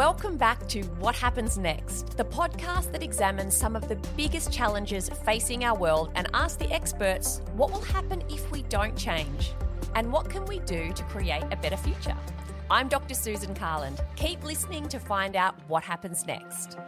Welcome back to What Happens Next, the podcast that examines some of the biggest challenges facing our world and asks the experts what will happen if we don't change and what can we do to create a better future. I'm Dr. Susan Carland. Keep listening to find out what happens next.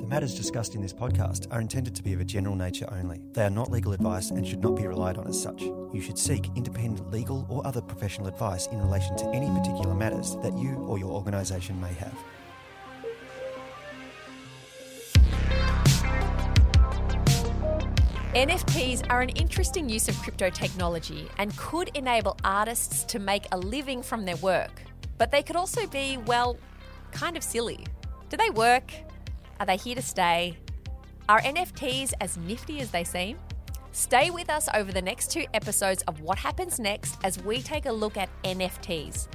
The matters discussed in this podcast are intended to be of a general nature only. They are not legal advice and should not be relied on as such. You should seek independent legal or other professional advice in relation to any particular matters that you or your organisation may have. NFTs are an interesting use of crypto technology and could enable artists to make a living from their work. But they could also be, well, kind of silly. Do they work? Are they here to stay? Are NFTs as nifty as they seem? Stay with us over the next two episodes of What Happens Next as we take a look at NFTs.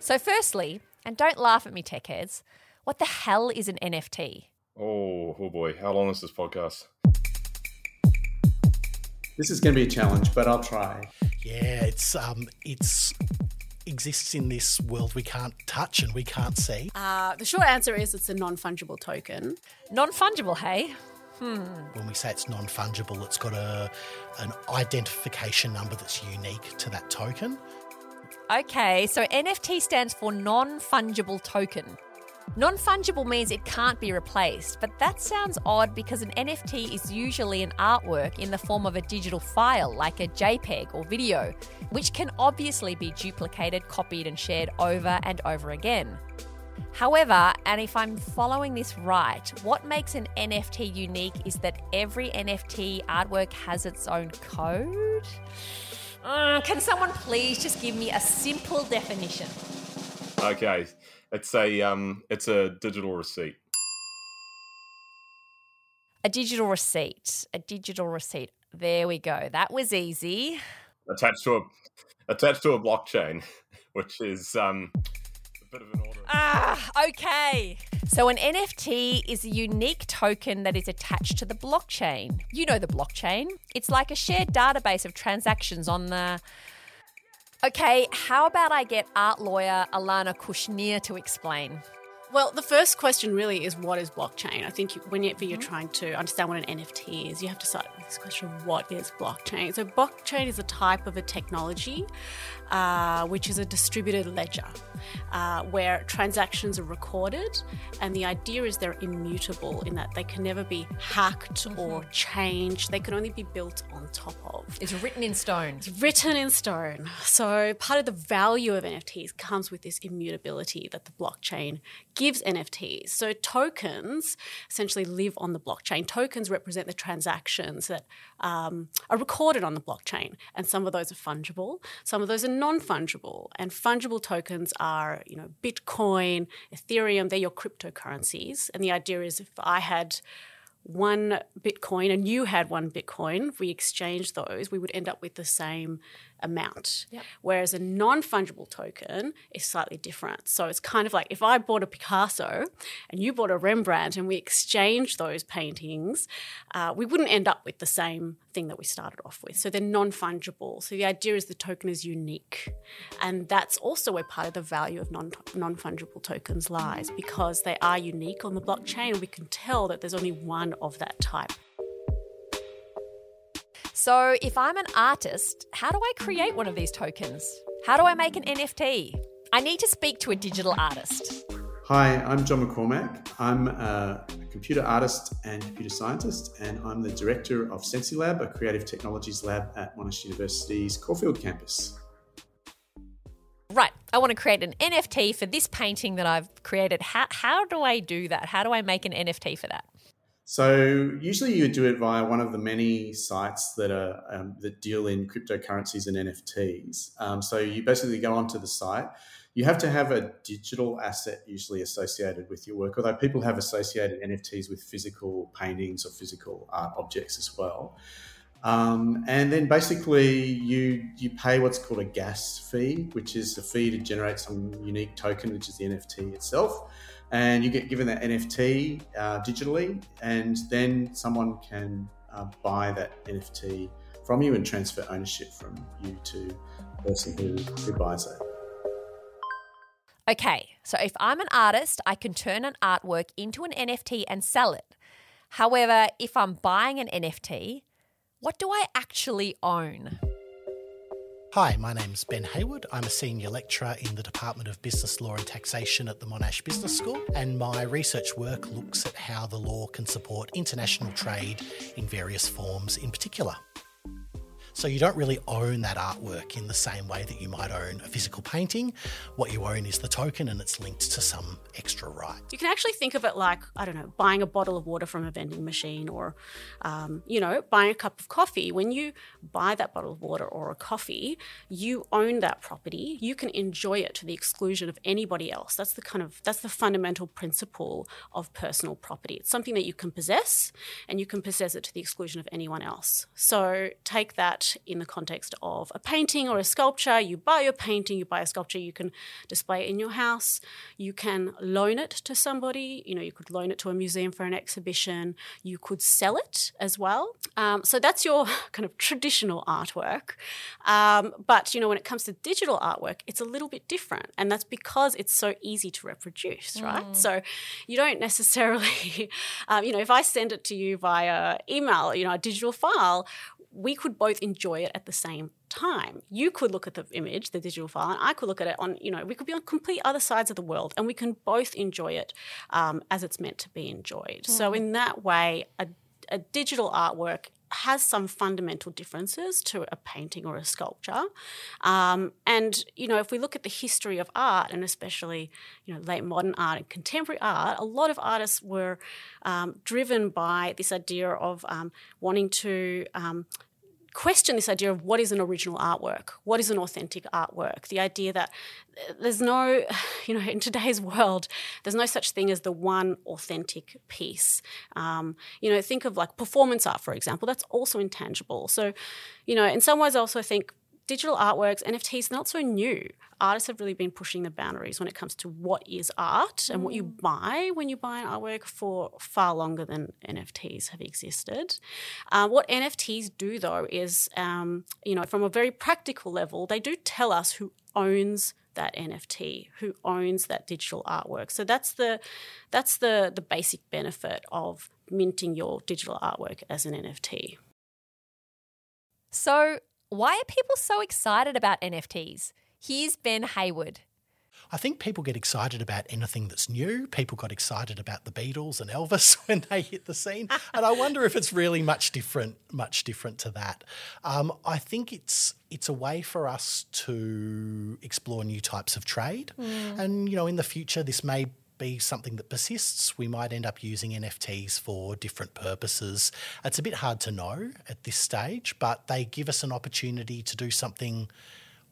So, firstly, and don't laugh at me, tech heads, what the hell is an NFT? Oh, oh boy, how long is this podcast? This is going to be a challenge, but I'll try. Yeah, it's um, it's exists in this world we can't touch and we can't see? Uh, the short answer is it's a non fungible token. Non fungible, hey? Hmm. When we say it's non fungible, it's got a an identification number that's unique to that token. Okay, so NFT stands for non fungible token. Non fungible means it can't be replaced, but that sounds odd because an NFT is usually an artwork in the form of a digital file like a JPEG or video, which can obviously be duplicated, copied, and shared over and over again. However, and if I'm following this right, what makes an NFT unique is that every NFT artwork has its own code? Uh, can someone please just give me a simple definition? Okay, it's a um, it's a digital receipt. A digital receipt. A digital receipt. There we go. That was easy. Attached to a attached to a blockchain, which is um, a bit of an order. Ah, okay. So an NFT is a unique token that is attached to the blockchain. You know the blockchain. It's like a shared database of transactions on the Okay, how about I get art lawyer Alana Kushnir to explain? Well, the first question really is what is blockchain? I think whenever you're mm-hmm. trying to understand what an NFT is, you have to start with this question of what is blockchain? So, blockchain is a type of a technology uh, which is a distributed ledger uh, where transactions are recorded, and the idea is they're immutable in that they can never be hacked mm-hmm. or changed. They can only be built on top of. It's written in stone. It's written in stone. So part of the value of NFTs comes with this immutability that the blockchain gives NFTs. So tokens essentially live on the blockchain. Tokens represent the transactions that um, are recorded on the blockchain, and some of those are fungible. Some of those are non-fungible. And fungible tokens are, you know, Bitcoin, Ethereum, they're your cryptocurrencies. And the idea is if I had one Bitcoin and you had one Bitcoin, we exchanged those, we would end up with the same amount. Yep. Whereas a non fungible token is slightly different. So it's kind of like if I bought a Picasso and you bought a Rembrandt and we exchanged those paintings, uh, we wouldn't end up with the same thing that we started off with. So they're non fungible. So the idea is the token is unique. And that's also where part of the value of non fungible tokens lies because they are unique on the blockchain we can tell that there's only one of that type. So, if I'm an artist, how do I create one of these tokens? How do I make an NFT? I need to speak to a digital artist. Hi, I'm John McCormack. I'm a computer artist and computer scientist, and I'm the director of SensiLab, a creative technologies lab at Monash University's Caulfield campus. Right, I want to create an NFT for this painting that I've created. How, how do I do that? How do I make an NFT for that? So usually you do it via one of the many sites that are um, that deal in cryptocurrencies and NFTs. Um, so you basically go onto the site. You have to have a digital asset usually associated with your work, although people have associated NFTs with physical paintings or physical art objects as well. Um, and then basically you you pay what's called a gas fee, which is a fee to generate some unique token, which is the NFT itself and you get given that NFT uh, digitally, and then someone can uh, buy that NFT from you and transfer ownership from you to the person who, who buys it. Okay, so if I'm an artist, I can turn an artwork into an NFT and sell it. However, if I'm buying an NFT, what do I actually own? Hi, my name's Ben Hayward. I'm a senior lecturer in the Department of Business Law and Taxation at the Monash Business School, and my research work looks at how the law can support international trade in various forms in particular. So you don't really own that artwork in the same way that you might own a physical painting. What you own is the token and it's linked to some extra right. You can actually think of it like, I don't know, buying a bottle of water from a vending machine or, um, you know, buying a cup of coffee. When you buy that bottle of water or a coffee, you own that property. You can enjoy it to the exclusion of anybody else. That's the kind of, that's the fundamental principle of personal property. It's something that you can possess and you can possess it to the exclusion of anyone else. So take that in the context of a painting or a sculpture. You buy your painting, you buy a sculpture, you can display it in your house. You can loan it to somebody. You know, you could loan it to a museum for an exhibition. You could sell it as well. Um, so that's your kind of traditional artwork. Um, but you know, when it comes to digital artwork, it's a little bit different, and that's because it's so easy to reproduce, right? Mm. So you don't necessarily, um, you know, if I send it to you via email, you know, a digital file, we could both enjoy it at the same time. You could look at the image, the digital file, and I could look at it on, you know, we could be on complete other sides of the world and we can both enjoy it um, as it's meant to be enjoyed. Mm. So, in that way, a, a digital artwork has some fundamental differences to a painting or a sculpture. Um, and, you know, if we look at the history of art, and especially, you know, late modern art and contemporary art, a lot of artists were um, driven by this idea of um, wanting to um, question this idea of what is an original artwork, what is an authentic artwork, the idea that there's no, you know, in today's world, there's no such thing as the one authentic piece. Um, you know, think of like performance art, for example, that's also intangible. So, you know, in some ways, I also think digital artworks, NFTs, they're not so new. Artists have really been pushing the boundaries when it comes to what is art and what you mm. buy when you buy an artwork for far longer than NFTs have existed. Uh, what NFTs do, though, is, um, you know, from a very practical level, they do tell us who owns that NFT, who owns that digital artwork. So that's the that's the the basic benefit of minting your digital artwork as an NFT. So why are people so excited about NFTs? Here's Ben Hayward. I think people get excited about anything that's new. People got excited about the Beatles and Elvis when they hit the scene, and I wonder if it's really much different, much different to that. Um, I think it's it's a way for us to explore new types of trade, mm. and you know, in the future, this may be something that persists. We might end up using NFTs for different purposes. It's a bit hard to know at this stage, but they give us an opportunity to do something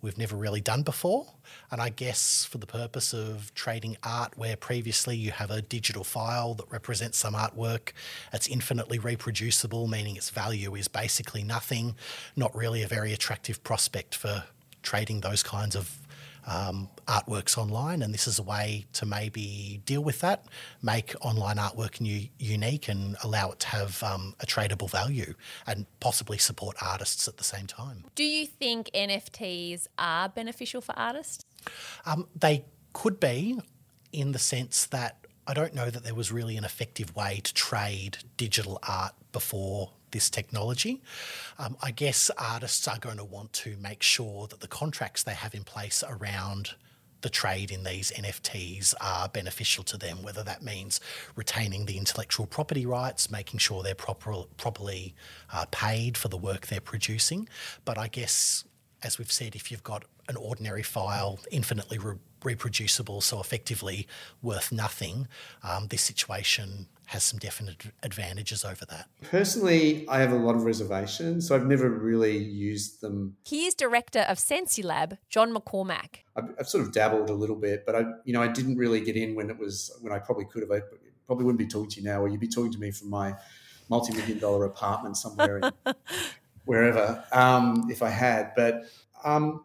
we've never really done before. And I guess for the purpose of trading art, where previously you have a digital file that represents some artwork, it's infinitely reproducible, meaning its value is basically nothing, not really a very attractive prospect for trading those kinds of um, artworks online, and this is a way to maybe deal with that, make online artwork new, unique, and allow it to have um, a tradable value, and possibly support artists at the same time. Do you think NFTs are beneficial for artists? Um, they could be, in the sense that I don't know that there was really an effective way to trade digital art before this technology. Um, I guess artists are going to want to make sure that the contracts they have in place around the trade in these NFTs are beneficial to them, whether that means retaining the intellectual property rights, making sure they're proper, properly uh, paid for the work they're producing. But I guess, as we've said, if you've got an ordinary file, infinitely re- reproducible, so effectively worth nothing, um, this situation has some definite advantages over that. Personally, I have a lot of reservations, so I've never really used them. Here's director of SensiLab, John McCormack. I've, I've, sort of dabbled a little bit, but I, you know, I didn't really get in when it was when I probably could have. I probably wouldn't be talking to you now, or you'd be talking to me from my multi-million dollar apartment somewhere, in, wherever, um, if I had. But um,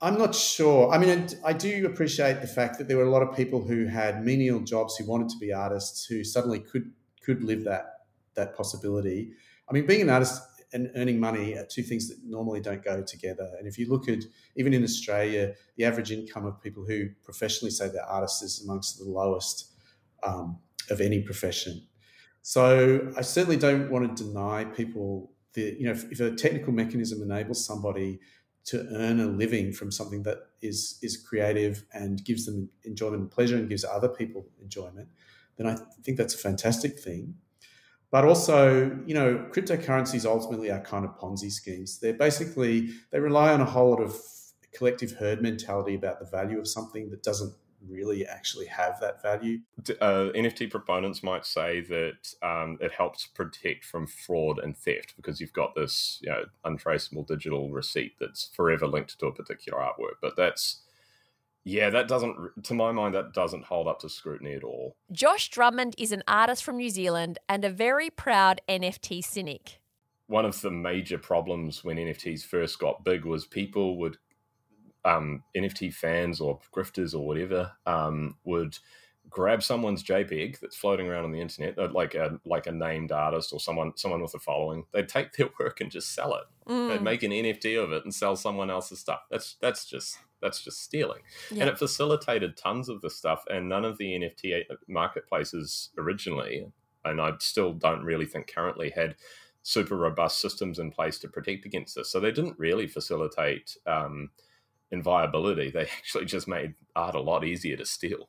I'm not sure. I mean, I do appreciate the fact that there were a lot of people who had menial jobs who wanted to be artists who suddenly could could live that that possibility. I mean, being an artist and earning money are two things that normally don't go together. And if you look at even in Australia, the average income of people who professionally say they're artists is amongst the lowest um, of any profession. So I certainly don't want to deny people the you know if, if a technical mechanism enables somebody to earn a living from something that is is creative and gives them enjoyment and pleasure and gives other people enjoyment, then I think that's a fantastic thing. But also, you know, cryptocurrencies ultimately are kind of Ponzi schemes. They're basically they rely on a whole lot of collective herd mentality about the value of something that doesn't really actually have that value. Uh, NFT proponents might say that um, it helps protect from fraud and theft because you've got this you know, untraceable digital receipt that's forever linked to a particular artwork. But that's yeah, that doesn't, to my mind, that doesn't hold up to scrutiny at all. Josh Drummond is an artist from New Zealand and a very proud NFT cynic. One of the major problems when NFTs first got big was people would, um, NFT fans or grifters or whatever, um, would grab someone's JPEG that's floating around on the internet, uh, like a like a named artist or someone someone with a following. They'd take their work and just sell it. Mm. They'd make an NFT of it and sell someone else's stuff. That's that's just that's just stealing. Yeah. And it facilitated tons of the stuff, and none of the NFT marketplaces originally, and I still don't really think currently had super robust systems in place to protect against this. So they didn't really facilitate um, inviolability. They actually just made art a lot easier to steal.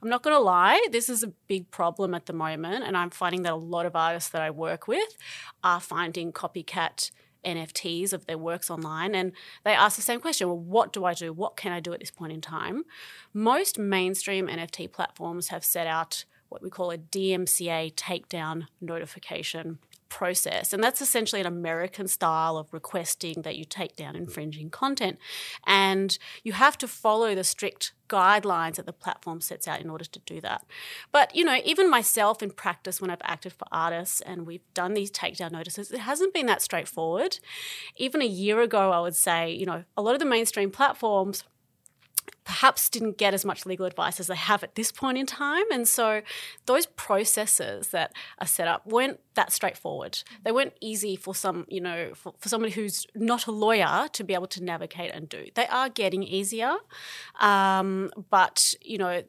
I'm not going to lie, this is a big problem at the moment, and I'm finding that a lot of artists that I work with are finding copycat NFTs of their works online and they ask the same question well, what do I do? What can I do at this point in time? Most mainstream NFT platforms have set out what we call a DMCA takedown notification process. And that's essentially an American style of requesting that you take down infringing content. And you have to follow the strict guidelines that the platform sets out in order to do that. But, you know, even myself in practice when I've acted for artists and we've done these takedown notices, it hasn't been that straightforward. Even a year ago, I would say, you know, a lot of the mainstream platforms perhaps didn't get as much legal advice as they have at this point in time. And so those processes that are set up weren't that straightforward. They weren't easy for some, you know, for, for somebody who's not a lawyer to be able to navigate and do. They are getting easier. Um, but, you know,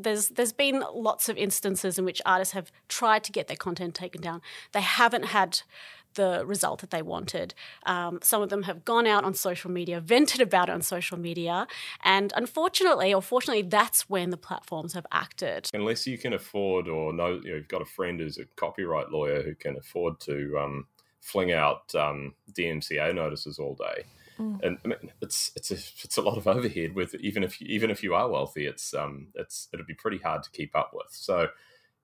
there's there's been lots of instances in which artists have tried to get their content taken down. They haven't had the result that they wanted. Um, some of them have gone out on social media, vented about it on social media, and unfortunately, or fortunately, that's when the platforms have acted. Unless you can afford, or know, you know you've got a friend who's a copyright lawyer who can afford to um, fling out um, DMCA notices all day. Mm. And I mean, it's it's a it's a lot of overhead with even if you, even if you are wealthy, it's um it's it'd be pretty hard to keep up with. So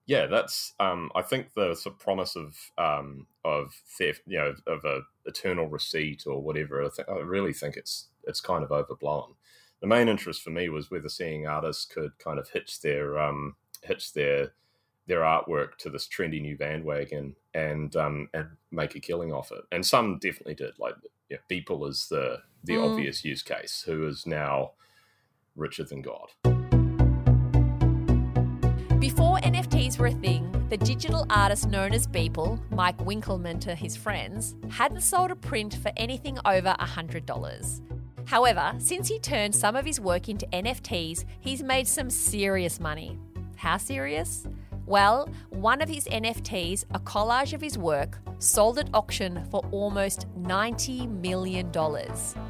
yeah, that's um, I think the sort of promise of um, of theft, you know, of a eternal receipt or whatever. I, th- I really think it's it's kind of overblown. The main interest for me was whether seeing artists could kind of hitch their um, hitch their their artwork to this trendy new bandwagon and um, and make a killing off it. And some definitely did. Like yeah, Beeple is the the mm. obvious use case, who is now richer than God. Before NFTs were a thing, the digital artist known as Beeple, Mike Winkelmann to his friends, hadn't sold a print for anything over $100. However, since he turned some of his work into NFTs, he's made some serious money. How serious? Well, one of his NFTs, a collage of his work, sold at auction for almost $90 million.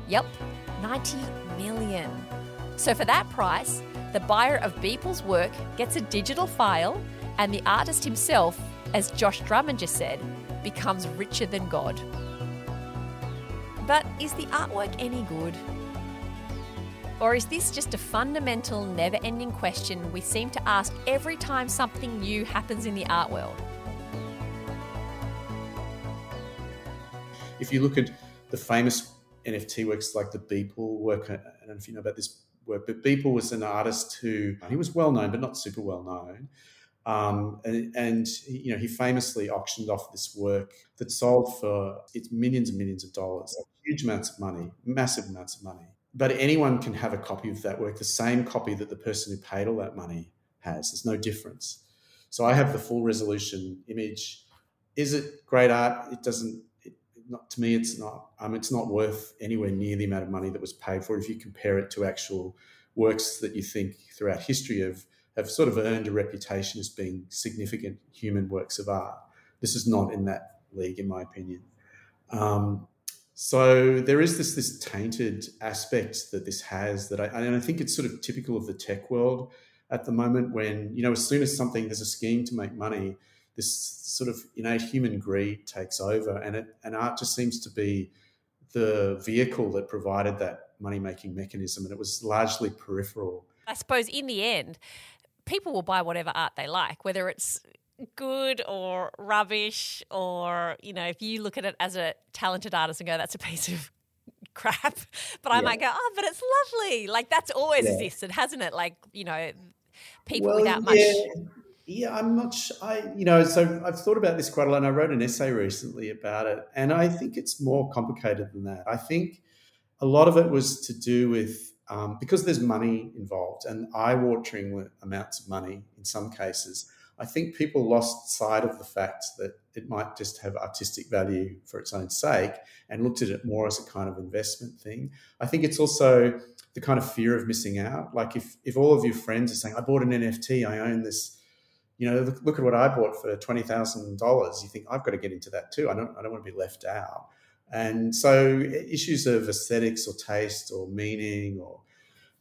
Yep, 90 million. So for that price, the buyer of Beeple's work gets a digital file, and the artist himself, as Josh Drummond just said, becomes richer than God. But is the artwork any good? Or is this just a fundamental, never ending question we seem to ask every time something new happens in the art world? If you look at the famous NFT works like the Beeple work, I don't know if you know about this But Beeple was an artist who he was well known, but not super well known. Um, and, and, you know he famously auctioned off this work that sold for its millions and millions of dollars, huge amounts of money, massive amounts of money. But anyone can have a copy of that work, the same copy that the person who paid all that money has. There's no difference. So I have the full resolution image. Is it great art? It doesn't. Not, to me, it's not. Um, it's not worth anywhere near the amount of money that was paid for. If you compare it to actual works that you think throughout history have have sort of earned a reputation as being significant human works of art, this is not in that league, in my opinion. Um, so there is this this tainted aspect that this has that I and I think it's sort of typical of the tech world at the moment when you know as soon as something there's a scheme to make money this sort of innate human greed takes over, and it and art just seems to be the vehicle that provided that money making mechanism, and it was largely peripheral. I suppose in the end, people will buy whatever art they like, whether it's good or rubbish, or you know, if you look at it as a talented artist and go, "That's a piece of crap," but I yeah. might go, "Oh, but it's lovely." Like that's always yeah. existed, hasn't it? Like you know, people well, without much. Yeah yeah, I'm not sure. I, you know, so I've thought about this quite a lot. And I wrote an essay recently about it, and I think it's more complicated than that. I think a lot of it was to do with um, because there's money involved and eye-watering amounts of money in some cases. I think people lost sight of the fact that it might just have artistic value for its own sake and looked at it more as a kind of investment thing. I think it's also the kind of fear of missing out. Like if if all of your friends are saying, "I bought an NFT, I own this." You know, look, look at what I bought for twenty thousand dollars. You think I've got to get into that too. I don't, I don't want to be left out. And so, issues of aesthetics or taste or meaning or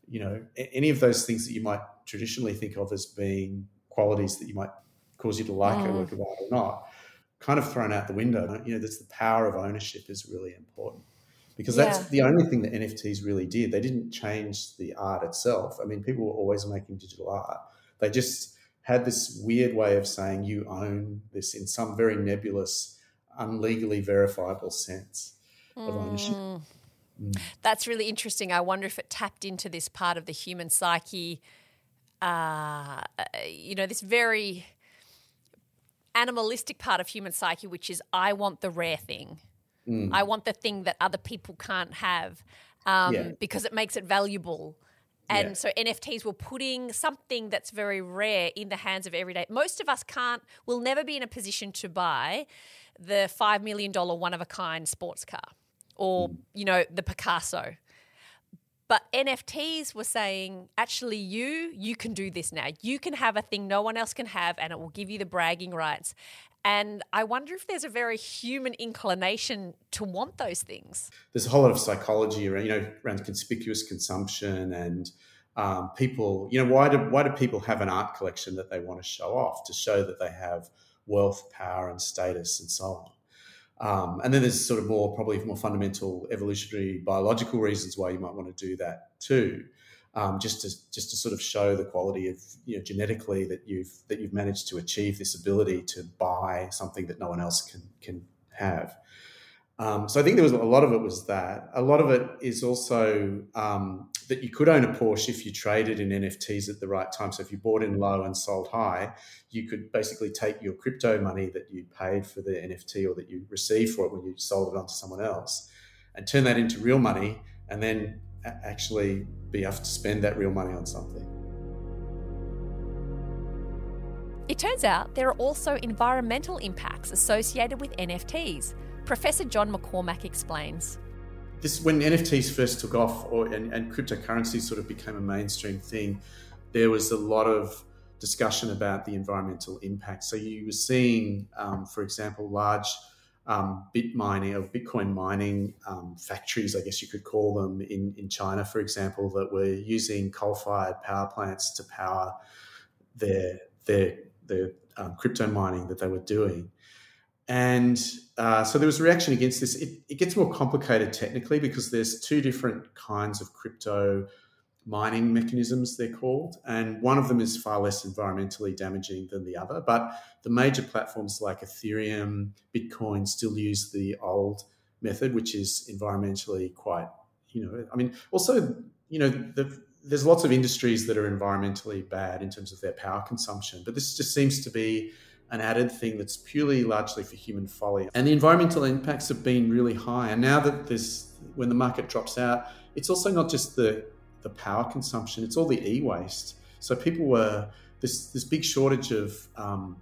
you know any of those things that you might traditionally think of as being qualities that you might cause you to like mm. a work of art or not, kind of thrown out the window. You know, that's the power of ownership is really important because that's yeah. the only thing that NFTs really did. They didn't change the art itself. I mean, people were always making digital art. They just had this weird way of saying you own this in some very nebulous, unlegally verifiable sense of ownership. Mm. Mm. That's really interesting. I wonder if it tapped into this part of the human psyche, uh, you know, this very animalistic part of human psyche, which is I want the rare thing. Mm. I want the thing that other people can't have um, yeah. because it makes it valuable. And yeah. so NFTs were putting something that's very rare in the hands of everyday. Most of us can't, will never be in a position to buy the $5 million one of a kind sports car or, mm. you know, the Picasso. But NFTs were saying, actually, you, you can do this now. You can have a thing no one else can have, and it will give you the bragging rights. And I wonder if there's a very human inclination to want those things. There's a whole lot of psychology around, you know, around conspicuous consumption and um, people. You know, why do why do people have an art collection that they want to show off to show that they have wealth, power, and status, and so on. Um, and then there's sort of more probably more fundamental evolutionary biological reasons why you might want to do that too um, just to just to sort of show the quality of you know genetically that you've that you've managed to achieve this ability to buy something that no one else can can have. Um, so I think there was a lot of it was that. A lot of it is also um, that you could own a Porsche if you traded in NFTs at the right time. So if you bought in low and sold high, you could basically take your crypto money that you paid for the NFT or that you received for it when you sold it on to someone else, and turn that into real money, and then actually be able to spend that real money on something. It turns out there are also environmental impacts associated with NFTs. Professor John McCormack explains. This, when NFTs first took off, or and, and cryptocurrency sort of became a mainstream thing, there was a lot of discussion about the environmental impact. So you were seeing, um, for example, large um, bit mining or Bitcoin mining um, factories, I guess you could call them, in, in China, for example, that were using coal fired power plants to power their, their, their um, crypto mining that they were doing. And uh, so there was a reaction against this. It, it gets more complicated technically because there's two different kinds of crypto mining mechanisms, they're called. And one of them is far less environmentally damaging than the other. But the major platforms like Ethereum, Bitcoin still use the old method, which is environmentally quite, you know, I mean, also, you know, the, there's lots of industries that are environmentally bad in terms of their power consumption, but this just seems to be an added thing that's purely largely for human folly. And the environmental impacts have been really high. And now that this, when the market drops out, it's also not just the the power consumption, it's all the e waste. So people were this this big shortage of um,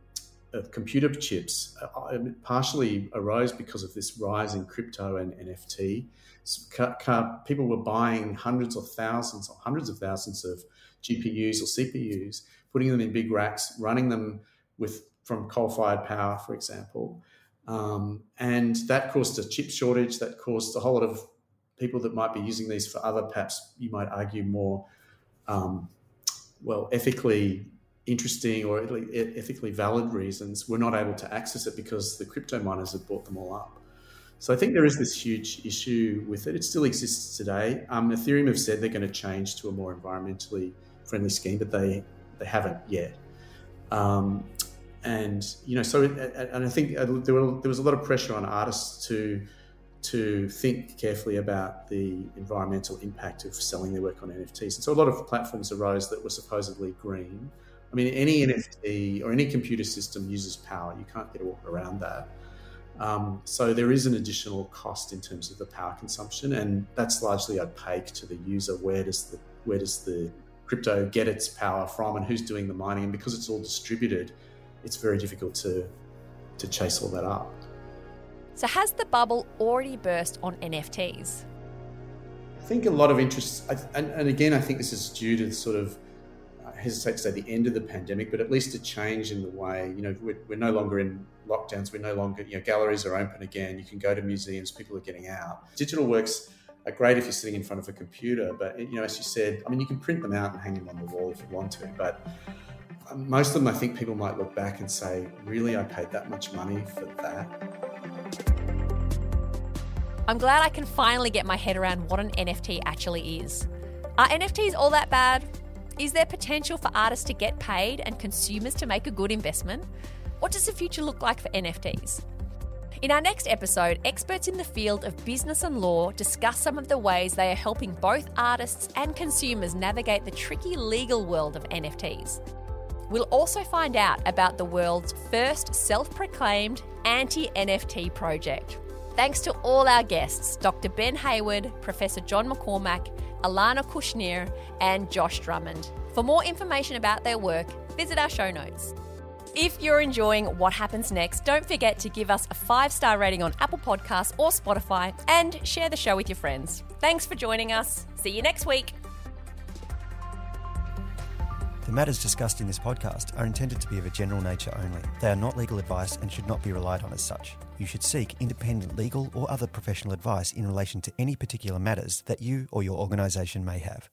of computer chips uh, partially arose because of this rise in crypto and NFT. people were buying hundreds of thousands or hundreds of thousands of GPUs or CPUs, putting them in big racks, running them with from coal-fired power, for example, um, and that caused a chip shortage. That caused a whole lot of people that might be using these for other, perhaps you might argue, more um, well ethically interesting or ethically valid reasons were not able to access it because the crypto miners had bought them all up. So I think there is this huge issue with it. It still exists today. Um, Ethereum have said they're going to change to a more environmentally friendly scheme, but they they haven't yet. Um, and you know, so and I think uh, there, was a lot of pressure on artists to to think carefully about the environmental impact of selling their work on NFTs. And so a lot of platforms arose that were supposedly green. I mean, any NFT or any computer system uses power. You can't get around that. Um, so there is an additional cost in terms of the power consumption, and that's largely opaque to the user. Where does the where does the crypto get its power from, and who's doing the mining? And because it's all distributed, it's very difficult to to chase all that up. So has the bubble already burst on NFTs? I think a lot of interest, and, and again, I think this is due to sort of I hesitate to say the end of the pandemic, but at least a change in the way, you know, we're, we're, no longer in lockdowns. We're no longer, you know, galleries are open again. You can go to museums. People are getting out. Digital works are great if you're sitting in front of a computer, but, you know, as you said, I mean, you can print them out and hang them on the wall if you want to, but most of them, I think people might look back and say, really, I paid that much money for that. I'm glad I can finally get my head around what an NFT actually is. Are NFTs all that bad? Is there potential for artists to get paid and consumers to make a good investment? What does the future look like for NFTs? In our next episode, experts in the field of business and law discuss some of the ways they are helping both artists and consumers navigate the tricky legal world of NFTs. We'll also find out about the world's first self proclaimed anti NFT project. Thanks to all our guests Dr. Ben Hayward, Professor John McCormack, Alana Kushnir, and Josh Drummond. For more information about their work, visit our show notes. If you're enjoying what happens next, don't forget to give us a five star rating on Apple Podcasts or Spotify and share the show with your friends. Thanks for joining us. See you next week. The matters discussed in this podcast are intended to be of a general nature only. They are not legal advice and should not be relied on as such. You should seek independent legal or other professional advice in relation to any particular matters that you or your organisation may have.